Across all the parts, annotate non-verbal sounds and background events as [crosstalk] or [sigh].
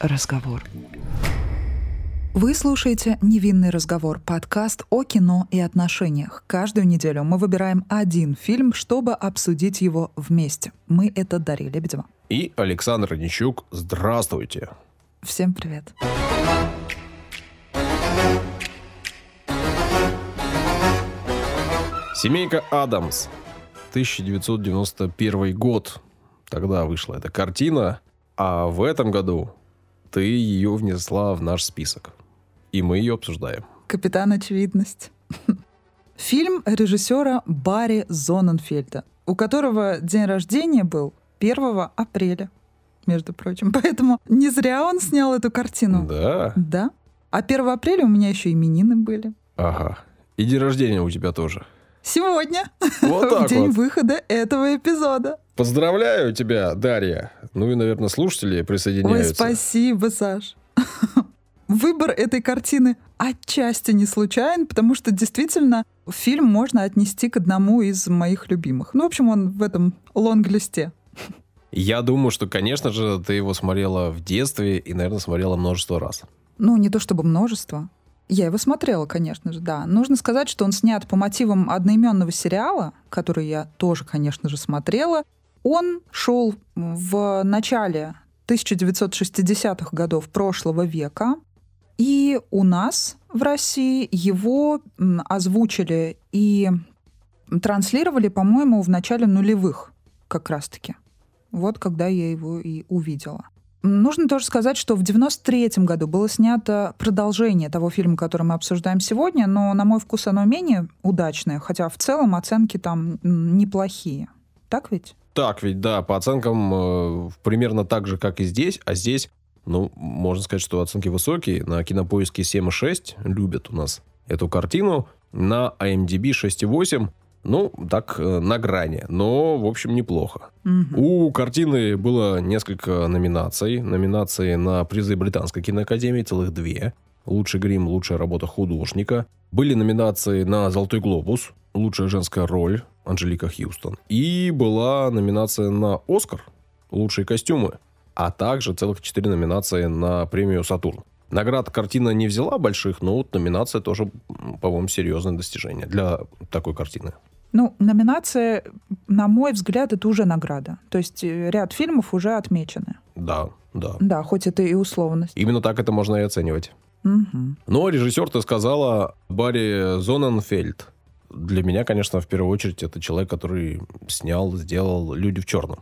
разговор. Вы слушаете «Невинный разговор» — подкаст о кино и отношениях. Каждую неделю мы выбираем один фильм, чтобы обсудить его вместе. Мы — это Дарья Лебедева. И Александр Онищук. Здравствуйте. Всем привет. Семейка Адамс. 1991 год. Тогда вышла эта картина. А в этом году ты ее внесла в наш список. И мы ее обсуждаем. Капитан Очевидность. [laughs] Фильм режиссера Барри Зоненфельда, у которого день рождения был 1 апреля, между прочим. [laughs] Поэтому не зря он снял эту картину. Да? Да. А 1 апреля у меня еще именины были. Ага. И день рождения у тебя тоже. Сегодня, Вот [laughs] в день вот. выхода этого эпизода. Поздравляю тебя, Дарья. Ну и, наверное, слушатели Ой, присоединяются. спасибо, Саш. [laughs] Выбор этой картины отчасти не случайен, потому что действительно фильм можно отнести к одному из моих любимых. Ну, в общем, он в этом лонг-листе. Я думаю, что, конечно же, ты его смотрела в детстве и, наверное, смотрела множество раз. Ну, не то чтобы множество. Я его смотрела, конечно же, да. Нужно сказать, что он снят по мотивам одноименного сериала, который я тоже, конечно же, смотрела. Он шел в начале 1960-х годов прошлого века. И у нас в России его озвучили и транслировали, по-моему, в начале нулевых как раз-таки. Вот когда я его и увидела. Нужно тоже сказать, что в 93 году было снято продолжение того фильма, который мы обсуждаем сегодня, но, на мой вкус, оно менее удачное, хотя в целом оценки там неплохие. Так ведь? Так ведь, да, по оценкам э, примерно так же, как и здесь, а здесь, ну, можно сказать, что оценки высокие. На кинопоиске 7,6 любят у нас эту картину. На IMDb 6,8. Ну, так, э, на грани. Но, в общем, неплохо. Мгм. У картины было несколько номинаций. Номинации на призы Британской киноакадемии, целых две. Лучший грим, лучшая работа художника. Были номинации на «Золотой глобус», лучшая женская роль Анжелика Хьюстон. И была номинация на «Оскар», лучшие костюмы. А также целых четыре номинации на премию «Сатурн». Наград картина не взяла больших, но вот номинация тоже, по-моему, серьезное достижение для такой картины. Ну, номинация, на мой взгляд, это уже награда. То есть э, ряд фильмов уже отмечены. Да, да. Да, хоть это и условность. Именно так это можно и оценивать. Мгм. Но режиссер, ты сказала, Барри Зоненфельд. Для меня, конечно, в первую очередь, это человек, который снял, сделал «Люди в черном».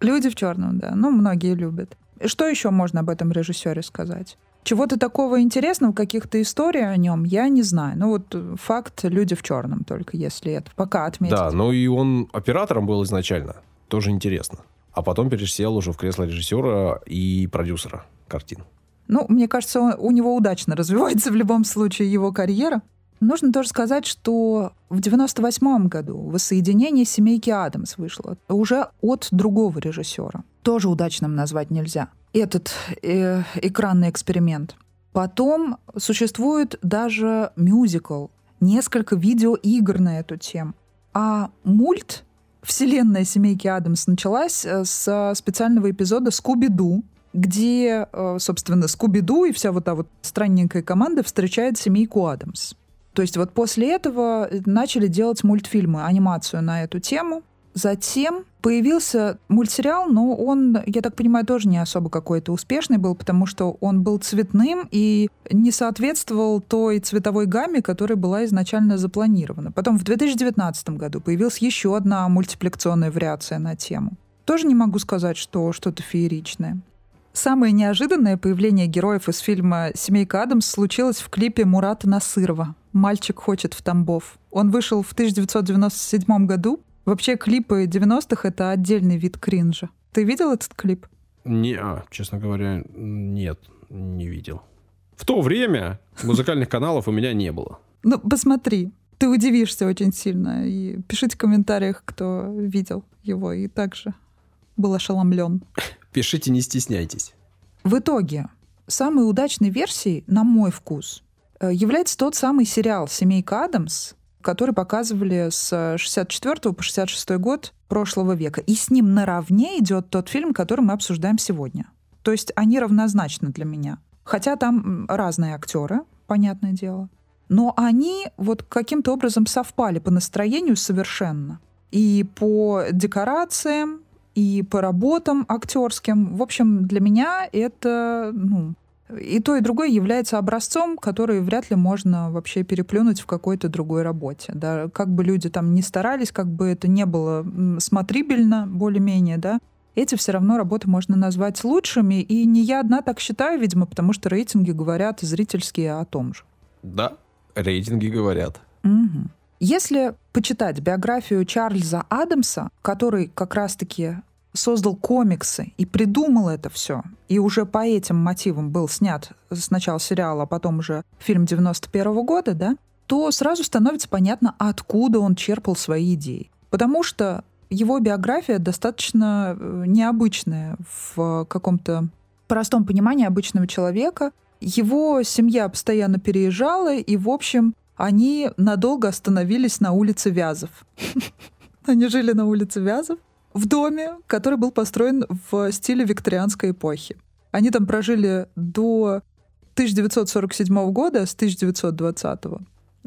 Люди в черном, да. Ну, многие любят. Что еще можно об этом режиссере сказать? Чего-то такого интересного, каких-то историй о нем, я не знаю. Ну вот э, факт «Люди в черном» только, если это пока отметить. Да, ну и он оператором был изначально. Тоже интересно. А потом пересел уже в кресло режиссера и продюсера картин. Ну, мне кажется, он- у него удачно [laughs] развивается в любом случае его карьера. Нужно тоже сказать, что в 98 году «Воссоединение семейки Адамс» вышло уже от другого режиссера. Тоже удачным назвать нельзя. Этот э, экранный эксперимент. Потом существует даже мюзикл, несколько видеоигр на эту тему. А мульт «Вселенная семейки Адамс» началась э, с специального эпизода «Скуби-Ду», где, э, собственно, Скуби-Ду и вся вот та вот странненькая команда встречает семейку Адамс. То есть вот после этого начали делать мультфильмы, анимацию на эту тему. Затем появился мультсериал, но он, я так понимаю, тоже не особо какой-то успешный был, потому что он был цветным и не соответствовал той цветовой гамме, которая была изначально запланирована. Потом в 2019 году появилась еще одна мультипликационная вариация на тему. Тоже не могу сказать, что что-то фееричное. Самое неожиданное появление героев из фильма «Семейка Адамс» случилось в клипе Мурата Насырова «Мальчик хочет в Тамбов». Он вышел в 1997 году. Вообще клипы 90-х — это отдельный вид кринжа. Ты видел этот клип? Не, а, честно говоря, нет, не видел. В то время музыкальных каналов у меня не было. Ну, посмотри. Ты удивишься очень сильно. И пишите в комментариях, кто видел его и также был ошеломлен. Пишите, не стесняйтесь. В итоге, самой удачной версией, на мой вкус, э, является тот самый сериал «Семейка Адамс», который показывали с 64 по 66 год прошлого века. И с ним наравне идет тот фильм, который мы обсуждаем сегодня. То есть они равнозначны для меня. Хотя там разные актеры, понятное дело. Но они вот каким-то образом совпали по настроению совершенно. И по декорациям, и по работам актерским. В общем, для меня это, ну, и то, и другое является образцом, который вряд ли можно вообще переплюнуть в какой-то другой работе. Да? Как бы люди там не старались, как бы это не было смотрибельно более-менее, да, эти все равно работы можно назвать лучшими. И не я одна так считаю, видимо, потому что рейтинги говорят зрительские о том же. Да, рейтинги говорят. Угу. Если почитать биографию Чарльза Адамса, который как раз-таки создал комиксы и придумал это все, и уже по этим мотивам был снят сначала сериал, а потом уже фильм 91 -го года, да, то сразу становится понятно, откуда он черпал свои идеи. Потому что его биография достаточно э, необычная в каком-то простом понимании обычного человека. Его семья постоянно переезжала, и, в общем, они надолго остановились на улице Вязов. [laughs] Они жили на улице Вязов в доме, который был построен в стиле викторианской эпохи. Они там прожили до 1947 года, с 1920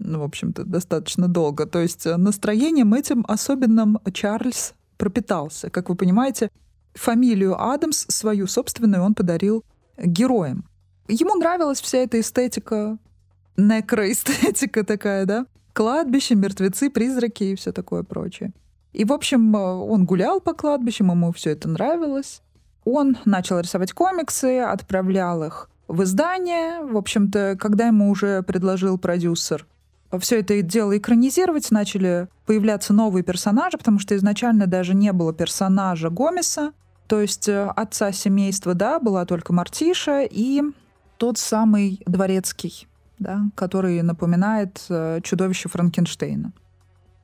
ну, в общем-то, достаточно долго. То есть э, настроением этим особенным Чарльз пропитался. Как вы понимаете, фамилию Адамс, свою собственную, он подарил героям. Ему нравилась вся эта эстетика, некроэстетика такая, да? Кладбище, мертвецы, призраки и все такое прочее. И, в общем, э, он гулял по кладбищам, ему все это нравилось. Он начал рисовать комиксы, отправлял их в издание. В общем-то, когда ему уже предложил продюсер все это дело экранизировать, начали появляться новые персонажи, потому что изначально даже не было персонажа Гомеса, то есть э, отца семейства, да, была только Мартиша и тот самый дворецкий, да, который напоминает э, чудовище Франкенштейна.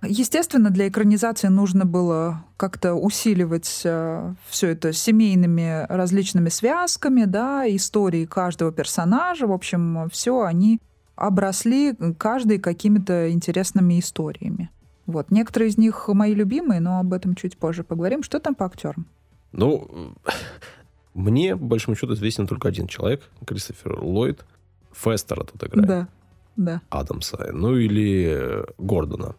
Естественно, для экранизации нужно было как-то усиливать э, все это семейными различными связками, да, истории каждого персонажа. В общем, все они обросли каждый какими-то интересными историями. Вот. Некоторые из них мои любимые, но об этом чуть позже поговорим. Что там по актерам? Ну, [laughs] мне, по большому счету, известен только один человек, Кристофер Ллойд. Фестера тут играет. Да, да. Адамса. Ну, или Гордона.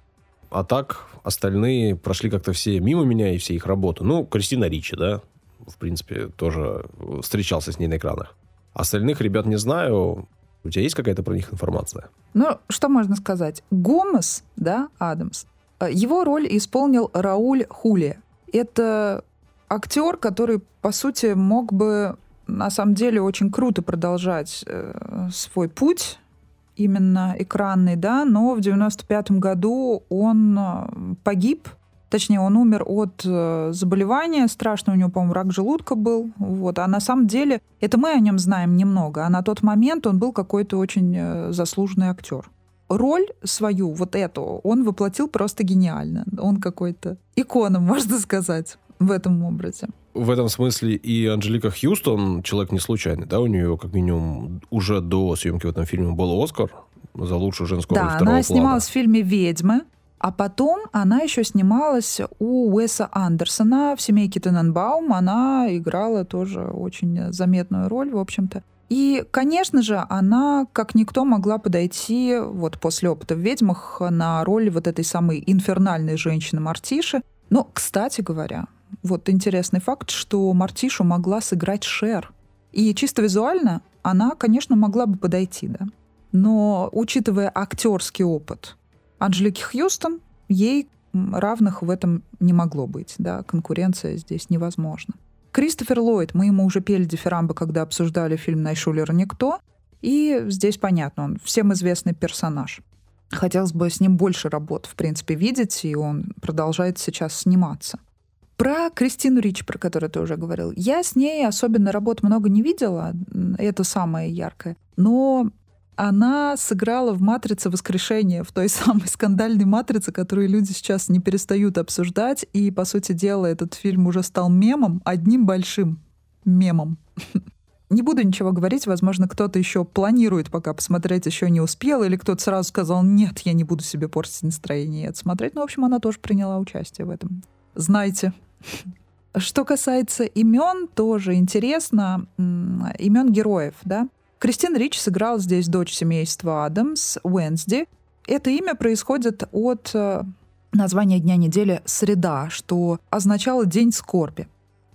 А так, остальные прошли как-то все мимо меня и все их работы. Ну, Кристина Ричи, да, в принципе, тоже встречался с ней на экранах. Остальных ребят не знаю. У тебя есть какая-то про них информация? Ну, что можно сказать? Гомес, да, Адамс, э, его роль исполнил Рауль Хули. Это актер, который, по сути, мог бы на самом деле очень круто продолжать э, свой путь именно экранный, да, но в 95 году он э, погиб, точнее, он умер от э, заболевания, страшно у него, по-моему, рак желудка был, вот, а на самом деле это мы о нем знаем немного, а на тот момент он был какой-то очень э, заслуженный актер. Роль свою, вот эту, он воплотил просто гениально. Он какой-то икона, [laughs] можно сказать, в этом образе в этом смысле и Анжелика Хьюстон человек не случайный, да, у нее как минимум уже до съемки в этом фильме был Оскар за лучшую женскую да, роль второго она снималась в фильме «Ведьмы», а потом она еще снималась у Уэса Андерсона в «Семейке Тененбаум». Она играла тоже очень заметную роль, в общем-то. И, конечно же, она, как никто, могла подойти вот после опыта в «Ведьмах» на роль вот этой самой инфернальной женщины Мартиши. Но, кстати говоря, вот интересный факт, что Мартишу могла сыграть Шер. И чисто визуально она, конечно, могла бы подойти, да. Но, учитывая актерский опыт Анжелики Хьюстон, ей равных в этом не могло быть, да, конкуренция здесь невозможна. Кристофер Ллойд, мы ему уже пели дифирамбы, когда обсуждали фильм «Найшулер никто», и здесь понятно, он всем известный персонаж. Хотелось бы с ним больше работ, в принципе, видеть, и он продолжает сейчас сниматься. Про Кристину Рич, про которую ты уже говорил. Я с ней особенно работ много не видела, это самое яркое. Но она сыграла в «Матрице воскрешения», в той [laughs] самой скандальной «Матрице», которую люди сейчас не перестают обсуждать. И, по сути дела, этот фильм уже стал мемом, одним большим мемом. [laughs] Не буду ничего говорить, возможно, кто-то еще планирует пока посмотреть, еще не успел, или кто-то сразу сказал, нет, я не буду себе портить настроение и это смотреть. Ну, в общем, она тоже приняла участие в этом. Знайте, Что касается имен, тоже интересно. Имен героев, да? Кристин Рич сыграл здесь дочь семейства Адамс, Уэнсди. Это имя происходит от э, названия дня недели «Среда», что означало «день скорби».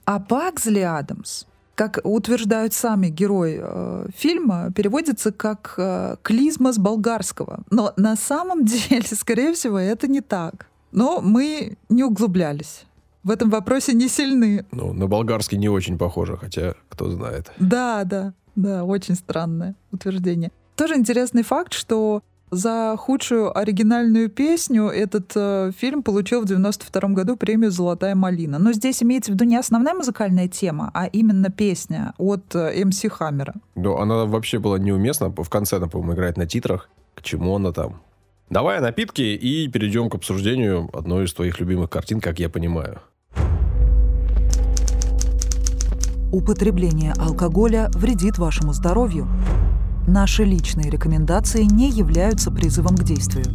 А Паксли Адамс, как утверждают сами герои э, фильма, переводится как э, «клизма с болгарского». Но на самом [laughs] деле, скорее всего, это не так. Но мы не углублялись. В этом вопросе не сильны. Ну, на болгарский не очень похоже, хотя кто знает. Да, да, да, очень странное утверждение. Тоже интересный факт, что за худшую оригинальную песню этот э, фильм получил в 92 году премию «Золотая малина». Но здесь имеется в виду не основная музыкальная тема, а именно песня от э, МС Хаммера. Ну, она вообще была неуместна. В конце она, по-моему, играет на титрах. К чему она там? Давай напитки и перейдем к обсуждению одной из твоих любимых картин, как я понимаю. Употребление алкоголя вредит вашему здоровью. Наши личные рекомендации не являются призывом к действию.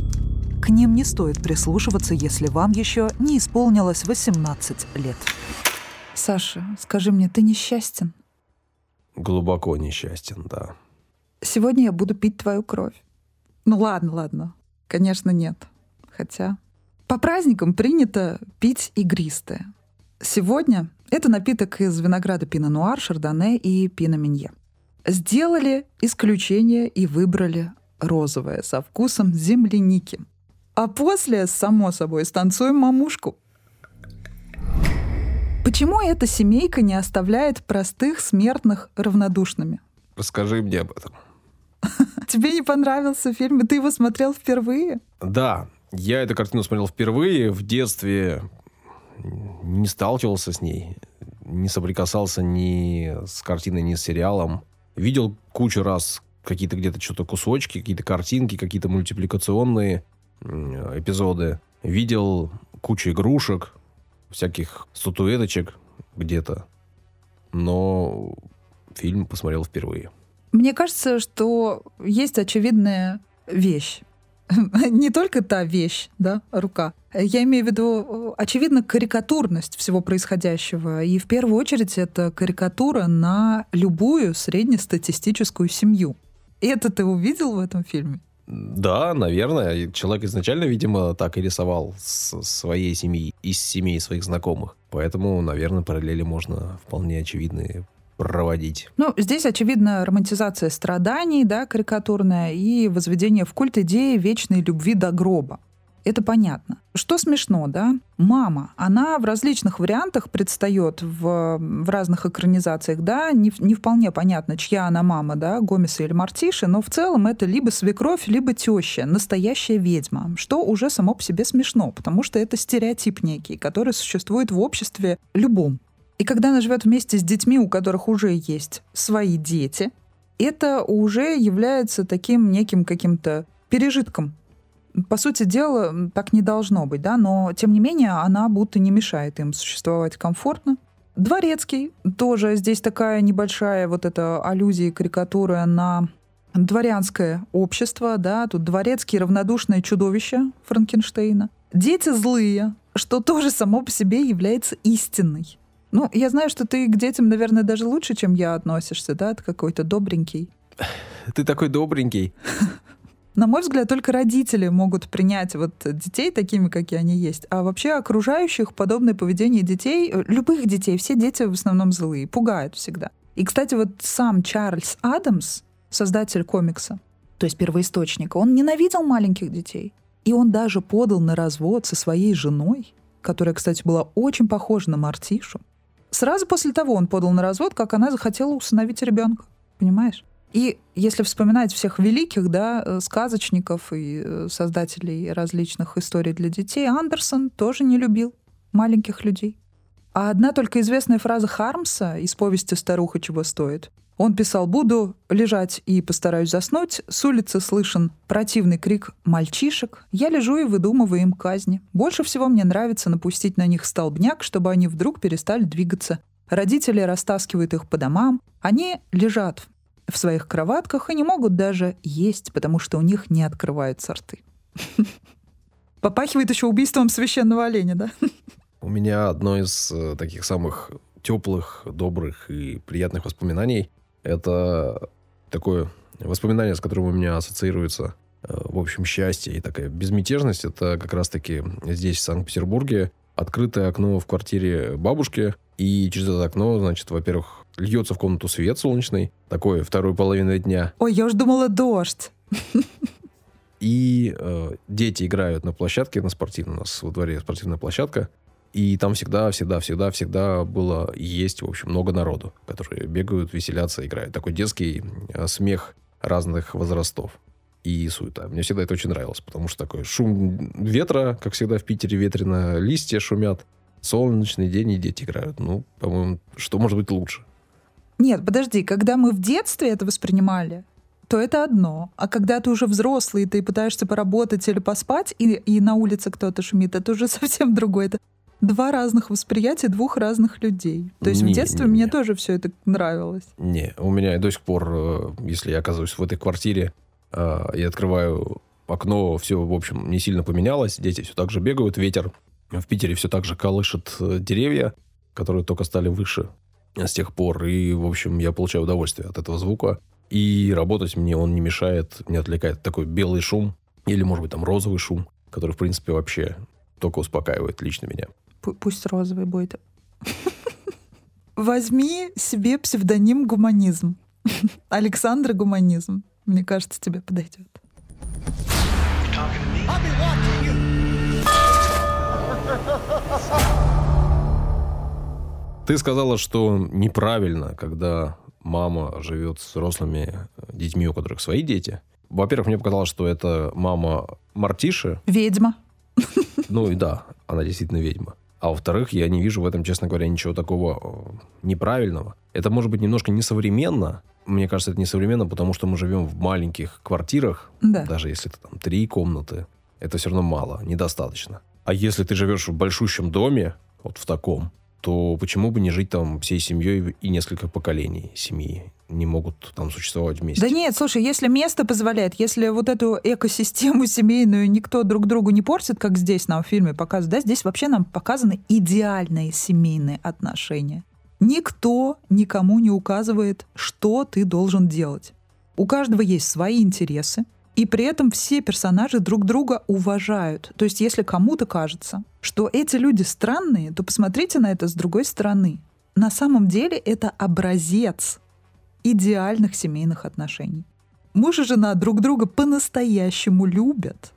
К ним не стоит прислушиваться, если вам еще не исполнилось 18 лет. Саша, скажи мне, ты несчастен? Глубоко несчастен, да. Сегодня я буду пить твою кровь. Ну ладно, ладно. Конечно, нет. Хотя по праздникам принято пить игристое. Сегодня это напиток из винограда пино-нуар, шардоне и пино-минье сделали исключение и выбрали розовое со вкусом земляники. А после, само собой, станцуем мамушку. Почему эта семейка не оставляет простых смертных равнодушными? Расскажи мне об этом. [laughs] Тебе не понравился фильм, и ты его смотрел впервые? Да, я эту картину смотрел впервые. В детстве не сталкивался с ней, не соприкасался ни с картиной, ни с сериалом. Видел кучу раз какие-то где-то что-то кусочки, какие-то картинки, какие-то мультипликационные эпизоды. Видел кучу игрушек, всяких статуэточек где-то. Но фильм посмотрел впервые. Мне кажется, что есть очевидная вещь. [laughs] не только та вещь, да, рука. Я имею в виду, очевидно, карикатурность всего происходящего. И в первую очередь это карикатура на любую среднестатистическую семью. Это ты увидел в этом фильме? Да, наверное. Человек изначально, видимо, так и рисовал с своей семьи, из семей своих знакомых. Поэтому, наверное, параллели можно вполне очевидные проводить. Ну, здесь, очевидно, романтизация страданий, да, карикатурная, и возведение в культ идеи вечной любви до гроба. Это понятно. Что смешно, да? Мама, она в различных вариантах предстает в, в разных экранизациях, да, не, не вполне понятно, чья она мама, да, Гомеса или Мартиши, но в целом это либо свекровь, либо теща, настоящая ведьма, что уже само по себе смешно, потому что это стереотип некий, который существует в обществе любом. И когда она живет вместе с детьми, у которых уже есть свои дети, это уже является таким неким каким-то пережитком. По сути дела, так не должно быть, да, но тем не менее она будто не мешает им существовать комфортно. Дворецкий тоже здесь такая небольшая вот эта аллюзия, карикатура на дворянское общество, да, тут дворецкие равнодушное чудовище Франкенштейна. Дети злые, что тоже само по себе является истинной. Ну, я знаю, что ты к детям, наверное, даже лучше, чем я относишься, да? Ты какой-то добренький. Ты такой добренький. На мой взгляд, только родители могут принять вот детей такими, какие они есть. А вообще окружающих подобное поведение детей, любых детей, все дети в основном злые, пугают всегда. И, кстати, вот сам Чарльз Адамс, создатель комикса, то есть первоисточника, он ненавидел маленьких детей. И он даже подал на развод со своей женой, которая, кстати, была очень похожа на Мартишу. Сразу после того он подал на развод, как она захотела усыновить ребенка. Понимаешь? И если вспоминать всех великих, да, э, сказочников и э, создателей различных историй для детей, Андерсон тоже не любил маленьких людей. А одна только известная фраза Хармса из повести «Старуха чего стоит» Он писал, буду лежать и постараюсь заснуть. С улицы слышен противный крик мальчишек. Я лежу и выдумываю им казни. Больше всего мне нравится напустить на них столбняк, чтобы они вдруг перестали двигаться. Родители растаскивают их по домам. Они лежат в своих кроватках и не могут даже есть, потому что у них не открываются рты. [laughs] Попахивает еще убийством священного оленя, да? У меня одно из э, таких самых теплых, добрых и приятных воспоминаний – это такое воспоминание, с которым у меня ассоциируется, э, в общем, счастье и такая безмятежность. Это как раз-таки здесь, в Санкт-Петербурге, открытое окно в квартире бабушки, и через это окно, значит, во-первых, льется в комнату свет солнечный, такой второй половины дня. Ой, я уж думала дождь. И э, дети играют на площадке, на спортивной, у нас во дворе спортивная площадка. И там всегда, всегда, всегда, всегда было есть, в общем, много народу, которые бегают, веселятся, играют. Такой детский э, смех разных возрастов и суета. Мне всегда это очень нравилось, потому что такой шум ветра, как всегда в Питере ветрено, листья шумят, солнечный день и дети играют. Ну, по-моему, что может быть лучше? Нет, подожди, когда мы в детстве это воспринимали, то это одно. А когда ты уже взрослый, ты пытаешься поработать или поспать, и, и на улице кто-то шумит, это уже [laughs] совсем другое. Это два разных восприятия двух разных людей. То есть Не, в детстве не, мне не. тоже все это нравилось. Не, у меня до сих пор, э, если я оказываюсь в этой квартире э, и открываю окно, все, в общем, не сильно поменялось. Дети все так же бегают, ветер в Питере все так же колышет э, деревья, которые только стали выше с тех пор. И, в общем, я получаю удовольствие от этого звука. И работать мне он не мешает, не отвлекает такой белый шум или, может быть, там розовый шум, который, в принципе, вообще только успокаивает лично меня. Пу- Пусть розовый будет. Возьми себе псевдоним гуманизм. Александр Гуманизм. Мне кажется, тебе подойдет. Ты сказала, что неправильно, когда мама живет с взрослыми э, детьми, у которых свои дети. Во-первых, мне показалось, что это мама Мартиши. Ведьма. Ну и да, она действительно ведьма. А во-вторых, я не вижу в этом, честно говоря, ничего такого э, неправильного. Это может быть немножко несовременно. Мне кажется, это несовременно, потому что мы живем в маленьких квартирах. Да. Даже если это там три комнаты, это все равно мало, недостаточно. А если ты живешь в большущем доме, вот в таком, то почему бы не жить там всей семьей и несколько поколений семьи не могут там существовать вместе? Да нет, слушай, если место позволяет, если вот эту экосистему [laughs] семейную никто друг другу не портит, как здесь нам в фильме показывают, да, здесь вообще нам показаны идеальные семейные отношения. Никто никому не указывает, что ты должен делать. У каждого есть свои интересы, и при этом все персонажи друг друга уважают. То есть если кому-то кажется, что эти люди странные, то посмотрите на это с другой стороны. На самом деле это образец идеальных семейных отношений. Муж и жена друг друга по-настоящему любят.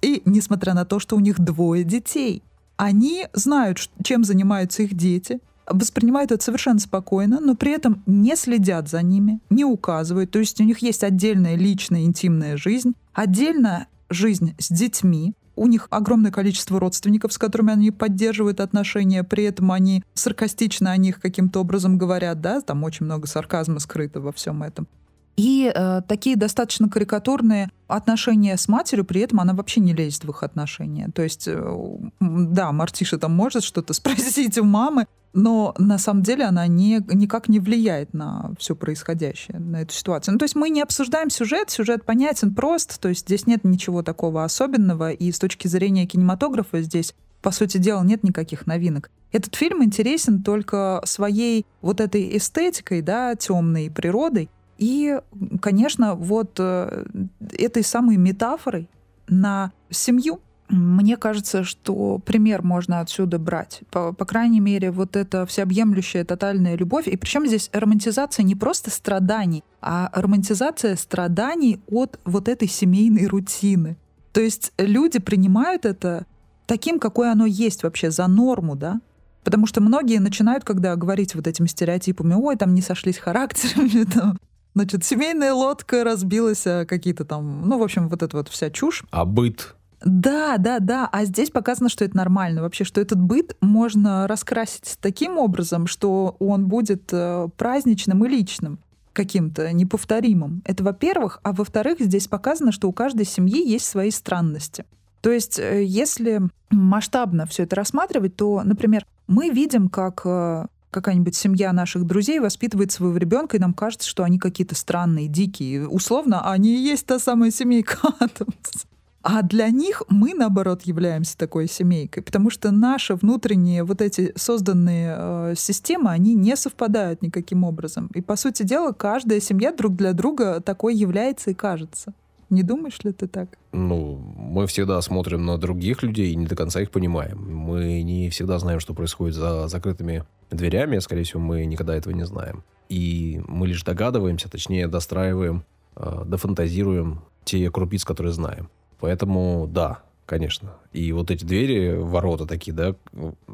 И несмотря на то, что у них двое детей, они знают, чем занимаются их дети, воспринимают это совершенно спокойно, но при этом не следят за ними, не указывают. То есть у них есть отдельная личная интимная жизнь, отдельно жизнь с детьми, у них огромное количество родственников, с которыми они поддерживают отношения, при этом они саркастично о них каким-то образом говорят, да, там очень много сарказма скрыто во всем этом. И э, такие достаточно карикатурные отношения с матерью, при этом она вообще не лезет в их отношения. То есть, э, да, Мартиша там может что-то [laughs] спросить у мамы, но на самом деле она не, никак не влияет на все происходящее, на эту ситуацию. Ну, то есть мы не обсуждаем сюжет, сюжет понятен прост, то есть здесь нет ничего такого особенного, и с точки зрения кинематографа здесь, по сути дела, нет никаких новинок. Этот фильм интересен только своей вот этой эстетикой, да, темной природой, и, конечно, вот э, этой самой метафорой на семью, мне кажется, что пример можно отсюда брать. По, по крайней мере, вот эта всеобъемлющая тотальная любовь. И причем здесь романтизация не просто страданий, а романтизация страданий от вот этой семейной рутины. То есть люди принимают это таким, какое оно есть вообще, за норму, да? Потому что многие начинают, когда говорить вот этими стереотипами, ой, там не сошлись характерами, [laughs] там, значит, семейная лодка разбилась, а какие-то там, ну, в общем, вот эта вот вся чушь. А быт? Да, да, да. А здесь показано, что это нормально. Вообще, что этот быт можно раскрасить таким образом, что он будет э, праздничным и личным каким-то неповторимым. Это во-первых. А во-вторых, здесь показано, что у каждой семьи есть свои странности. То есть, э, если масштабно все это рассматривать, то, например, мы видим, как э, какая-нибудь семья наших друзей воспитывает своего ребенка, и нам кажется, что они какие-то странные, дикие. Условно, они и есть та самая семейка [laughs] Адамс. А для них мы, наоборот, являемся такой семейкой, потому что наши внутренние вот эти созданные э, системы, они не совпадают никаким образом. И, по сути дела, каждая семья друг для друга такой является и кажется. Не думаешь ли ты так? Ну, мы всегда смотрим на других людей и не до конца их понимаем. Мы не всегда знаем, что происходит за закрытыми дверями. Скорее всего, мы никогда этого не знаем. И мы лишь догадываемся, точнее, достраиваем, э, дофантазируем те крупицы, которые знаем. Поэтому, да, конечно. И вот эти двери, ворота такие, да,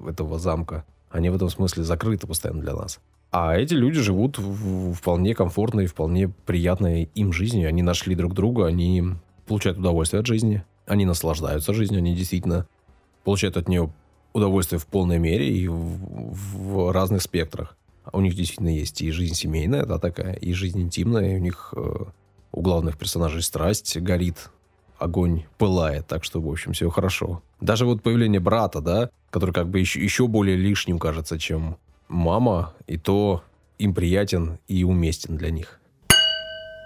этого замка, они в этом смысле закрыты постоянно для нас. А эти люди живут в вполне комфортной, вполне приятной им жизнью. Они нашли друг друга, они получают удовольствие от жизни, они наслаждаются жизнью, они действительно получают от нее удовольствие в полной мере и в, в разных спектрах. А у них действительно есть и жизнь семейная, да, такая, и жизнь интимная, и у них э, у главных персонажей страсть горит огонь пылает, так что, в общем, все хорошо. Даже вот появление брата, да, который как бы еще, еще более лишним кажется, чем мама, и то им приятен и уместен для них.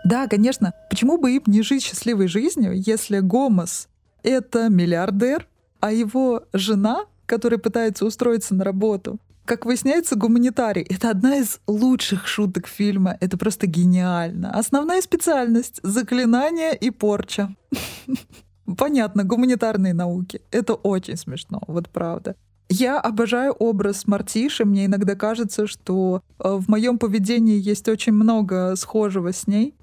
Да, конечно. Почему бы им не жить счастливой жизнью, если Гомос — это миллиардер, а его жена, которая пытается устроиться на работу, как выясняется, гуманитарий — это одна из лучших шуток фильма. Это просто гениально. Основная специальность — заклинание и порча. [laughs] Понятно, гуманитарные науки. Это очень смешно, вот правда. Я обожаю образ Мартиши. Мне иногда кажется, что э, в моем поведении есть очень много схожего с ней.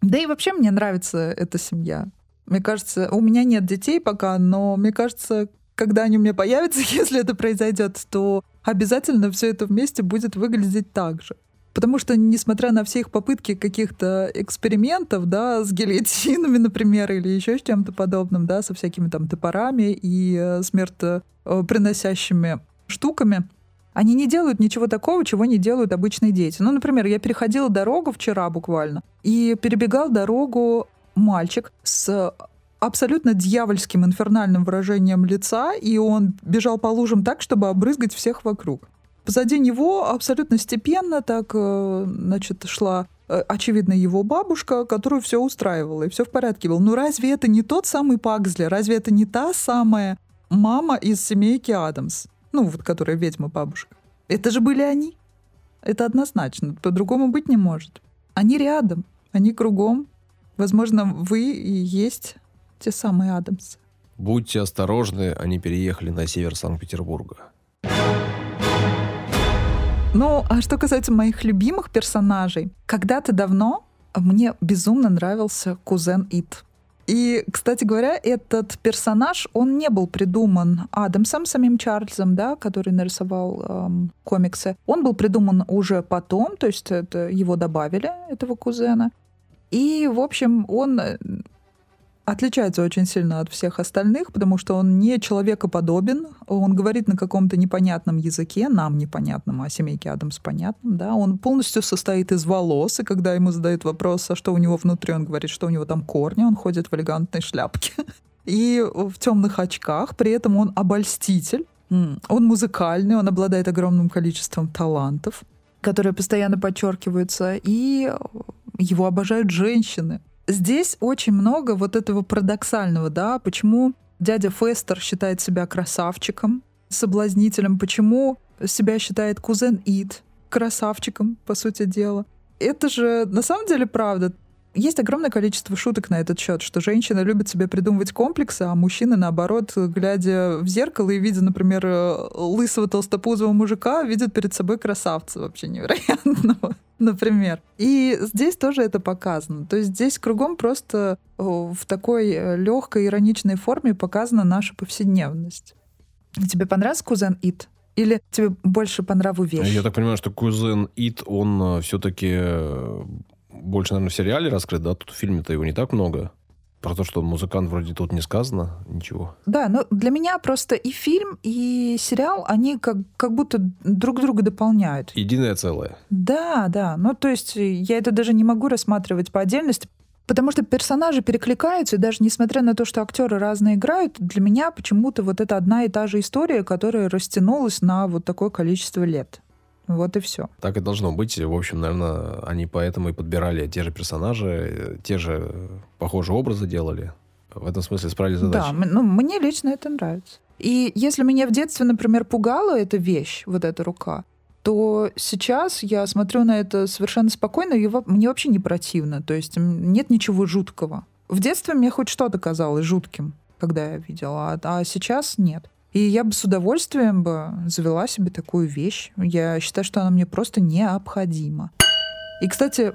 Да и вообще мне нравится эта семья. Мне кажется, у меня нет детей пока, но мне кажется, когда они у меня появятся, [laughs] если это произойдет, то обязательно все это вместе будет выглядеть так же. Потому что, несмотря на все их попытки каких-то экспериментов, да, с гильотинами, [laughs] например, или еще с чем-то подобным, да, со всякими там топорами и э, смертоприносящими штуками, они не делают ничего такого, чего не делают обычные дети. Ну, например, я переходила дорогу вчера буквально, и перебегал дорогу мальчик с абсолютно дьявольским инфернальным выражением лица, и он бежал по лужам так, чтобы обрызгать всех вокруг. Позади него абсолютно степенно так, э, значит, шла э, очевидно, его бабушка, которую все устраивала, и все в порядке было. Ну разве это не тот самый Паксли? Разве это не та самая мама из семейки Адамс? Ну, вот которая ведьма бабушка. Это же были они. Это однозначно. По-другому быть не может. Они рядом, они кругом. Возможно, вы и есть те самые Адамсы. Будьте осторожны, они переехали на север Санкт-Петербурга. Ну, а что касается моих любимых персонажей, когда-то давно мне безумно нравился кузен Ит. И, кстати говоря, этот персонаж, он не был придуман Адамсом, самим Чарльзом, да, который нарисовал эм, комиксы. Он был придуман уже потом, то есть это его добавили, этого кузена. И, в общем, он отличается очень сильно от всех остальных, потому что он не человекоподобен, он говорит на каком-то непонятном языке, нам непонятном, а семейке Адамс понятном, да, он полностью состоит из волос, и когда ему задают вопрос, а что у него внутри, он говорит, что у него там корни, он ходит в элегантной шляпке [laughs] и в темных очках, при этом он обольститель, он музыкальный, он обладает огромным количеством талантов, которые постоянно подчеркиваются, и его обожают женщины. Здесь очень много вот этого парадоксального, да, почему дядя Фестер считает себя красавчиком, соблазнителем, почему себя считает кузен Ид красавчиком, по сути дела. Это же на самом деле правда. Есть огромное количество шуток на этот счет, что женщина любит себе придумывать комплексы, а мужчины, наоборот, глядя в зеркало и видя, например, лысого толстопузого мужика, видят перед собой красавца вообще невероятного например. И здесь тоже это показано. То есть здесь кругом просто в такой э, легкой, ироничной форме показана наша повседневность. Тебе понравился кузен Ит? Или тебе больше по нраву вещь? Я так понимаю, что кузен Ит, он э, все-таки э, больше, наверное, в сериале раскрыт, да? Тут в фильме-то его не так много. Про то, что он музыкант, вроде тут не сказано ничего. Да, но для меня просто и фильм, и сериал, они как, как будто друг друга дополняют. Единое целое. Да, да. Ну, то есть я это даже не могу рассматривать по отдельности, потому что персонажи перекликаются, и даже несмотря на то, что актеры разные играют, для меня почему-то вот это одна и та же история, которая растянулась на вот такое количество лет. Вот и все. Так и должно быть. В общем, наверное, они поэтому и подбирали те же персонажи, те же похожие образы делали. В этом смысле справились задачи. Да, ну, мне лично это нравится. И если меня в детстве, например, пугала эта вещь, вот эта рука, то сейчас я смотрю на это совершенно спокойно, и мне вообще не противно. То есть нет ничего жуткого. В детстве мне хоть что-то казалось жутким, когда я видела, а, а сейчас нет. И я бы с удовольствием бы завела себе такую вещь. Я считаю, что она мне просто необходима. И, кстати,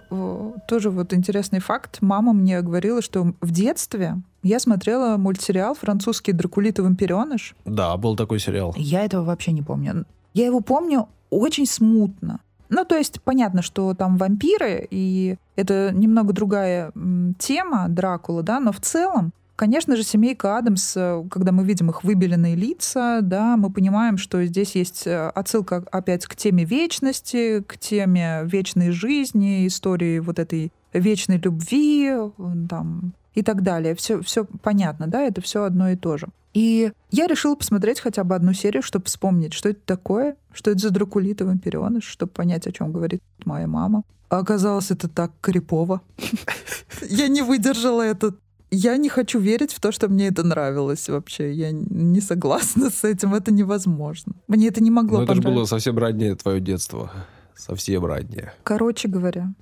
тоже вот интересный факт. Мама мне говорила, что в детстве я смотрела мультсериал французский «Дракулит и вампиреныш». Да, был такой сериал. Я этого вообще не помню. Я его помню очень смутно. Ну, то есть понятно, что там вампиры, и это немного другая тема Дракула, да, но в целом, конечно же, семейка Адамс, э, когда мы видим их выбеленные лица, да, мы понимаем, что здесь есть э, отсылка опять к теме вечности, к теме вечной жизни, истории вот этой вечной любви, э, там, и так далее. Все, все понятно, да, это все одно и то же. И я решила посмотреть хотя бы одну серию, чтобы вспомнить, что это такое, что это за дракулит и вампиреныш, чтобы понять, о чем говорит моя мама. Оказалось, это так крипово. [laughs] Я не выдержала это. Я не хочу верить в то, что мне это нравилось вообще. Я не согласна с этим. Это невозможно. Мне это не могло Но это же было совсем раннее твое детство. Совсем раннее. Короче говоря,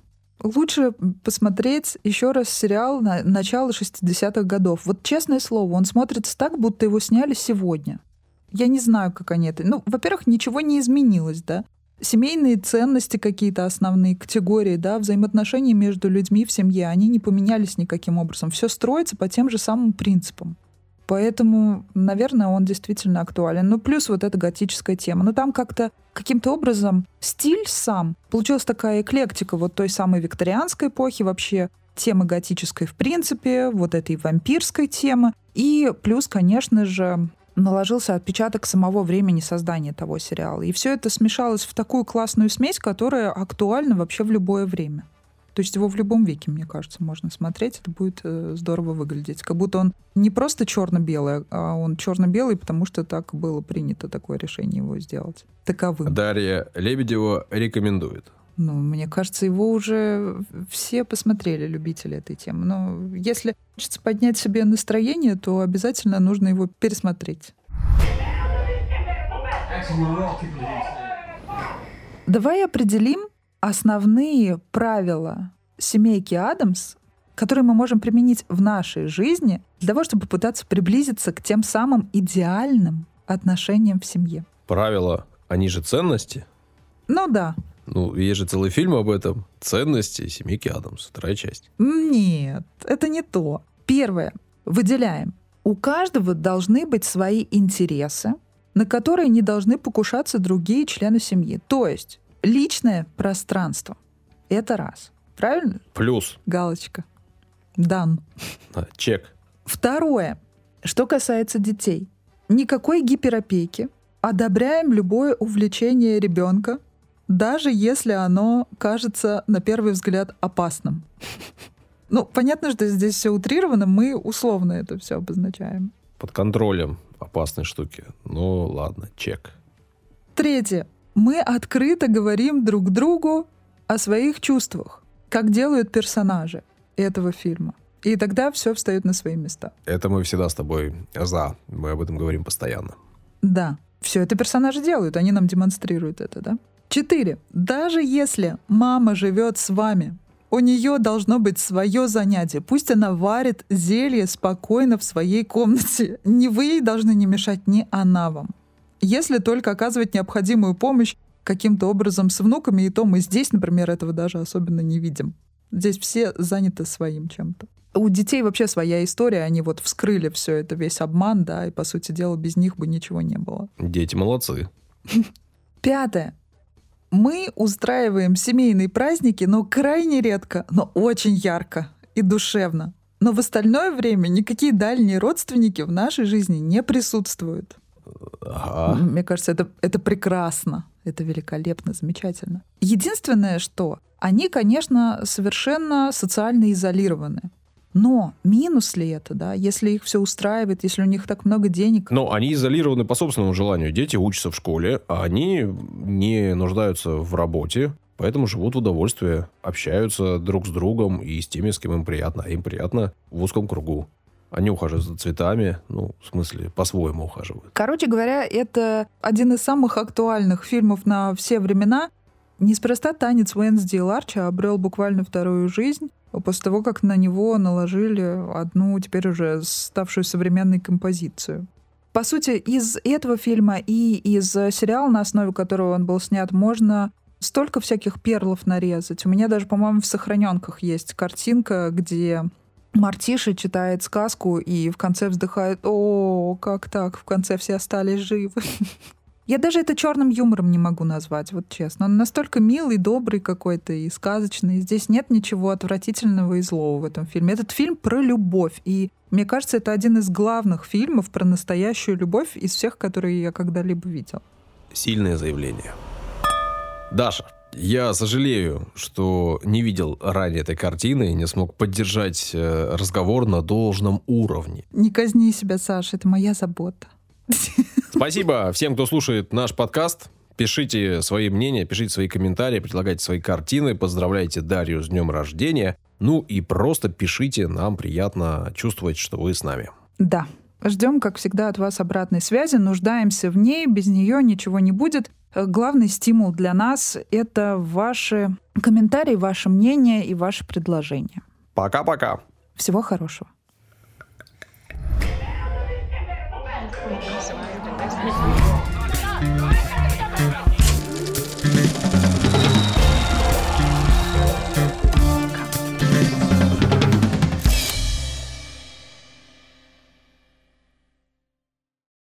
лучше посмотреть еще раз сериал на начала 60-х годов. Вот честное слово, он смотрится так, будто его сняли сегодня. Я не знаю, как они это... Ну, во-первых, ничего не изменилось, да. Семейные ценности какие-то основные категории, да, взаимоотношения между людьми в семье, они не поменялись никаким образом. Все строится по тем же самым принципам. Поэтому, наверное, он действительно актуален. Ну, плюс вот эта готическая тема. Но там как-то каким-то образом стиль сам, получилась такая эклектика вот той самой викторианской эпохи вообще, темы готической в принципе, вот этой вампирской темы. И плюс, конечно же, наложился отпечаток самого времени создания того сериала. И все это смешалось в такую классную смесь, которая актуальна вообще в любое время. То есть его в любом веке, мне кажется, можно смотреть, это будет э, здорово выглядеть. Как будто он не просто черно-белый, а он черно-белый, потому что так было принято такое решение его сделать. Таковым. Дарья Лебедева рекомендует. Ну, мне кажется, его уже все посмотрели, любители этой темы. Но если хочется поднять себе настроение, то обязательно нужно его пересмотреть. Давай определим основные правила семейки Адамс, которые мы можем применить в нашей жизни для того, чтобы попытаться приблизиться к тем самым идеальным отношениям в семье. Правила, они же ценности. Ну да, Ну, есть же целый фильм об этом. Ценности семейки Адамс. Вторая часть. Нет, это не то. Первое. Выделяем. У каждого должны быть свои интересы, на которые не должны покушаться другие члены семьи. То есть личное пространство. Это раз. Правильно? Плюс. Галочка. Дан. А, чек. Второе. Что касается детей. Никакой гиперопеки. Одобряем любое увлечение ребенка, даже если оно кажется на первый взгляд опасным. Ну, понятно, что здесь все утрировано, мы условно это все обозначаем. Под контролем опасной штуки. Ну, ладно, чек. Третье. Мы открыто говорим друг другу о своих чувствах, как делают персонажи этого фильма. И тогда все встает на свои места. Это мы всегда с тобой за. Мы об этом говорим постоянно. Да, все это персонажи делают, они нам демонстрируют это, да? Четыре. Даже если мама живет с вами, у нее должно быть свое занятие. Пусть она варит зелье спокойно в своей комнате. [laughs] Ни вы ей должны не мешать, ни она вам. Если только оказывать необходимую помощь каким-то образом с внуками, и то мы здесь, например, этого даже особенно не видим. Здесь все заняты своим чем-то. У детей вообще своя история, они вот вскрыли все это, весь обман, да, и, по сути дела, без них бы ничего не было. Дети молодцы. [laughs] Пятое. Мы устраиваем семейные праздники, но крайне редко, но очень ярко и душевно. Но в остальное время никакие дальние родственники в нашей жизни не присутствуют. Ага. Мне кажется, это, это прекрасно, это великолепно, замечательно. Единственное, что они, конечно, совершенно социально изолированы. Но минус ли это, да, если их все устраивает, если у них так много денег? Но они изолированы по собственному желанию. Дети учатся в школе, а они не нуждаются в работе, поэтому живут в удовольствии, общаются друг с другом и с теми, с кем им приятно. А им приятно в узком кругу. Они ухаживают за цветами, ну, в смысле, по-своему ухаживают. Короче говоря, это один из самых актуальных фильмов на все времена. Неспроста танец Уэнсди и Ларча обрел буквально вторую жизнь после того, как на него наложили одну теперь уже ставшую современной композицию. По сути, из этого фильма и из сериала, на основе которого он был снят, можно столько всяких перлов нарезать. У меня даже, по-моему, в сохраненках есть картинка, где Мартиша читает сказку и в конце вздыхает, о, как так, в конце все остались живы. [laughs] Я даже это черным юмором не могу назвать, вот честно. Он настолько милый, добрый какой-то и сказочный. Здесь нет ничего отвратительного и злого в этом фильме. Этот фильм про любовь. И мне кажется, это один из главных фильмов про настоящую любовь из всех, которые я когда-либо видел. Сильное заявление. Даша, я сожалею, что не видел ранее этой картины и не смог поддержать э, разговор на должном уровне. Не казни себя, Саша, это моя забота. [laughs] Спасибо всем, кто слушает наш подкаст. Пишите свои мнения, пишите свои комментарии, предлагайте свои картины, поздравляйте Дарью с днем рождения. Ну и просто пишите, нам приятно чувствовать, что вы с нами. Да. Ждем, как всегда, от вас обратной связи, нуждаемся в ней, без нее ничего не будет. Э, главный стимул для нас — это ваши комментарии, ваше мнение и ваши предложения. Пока-пока. Всего хорошего. Thank. Christmas. [laughs]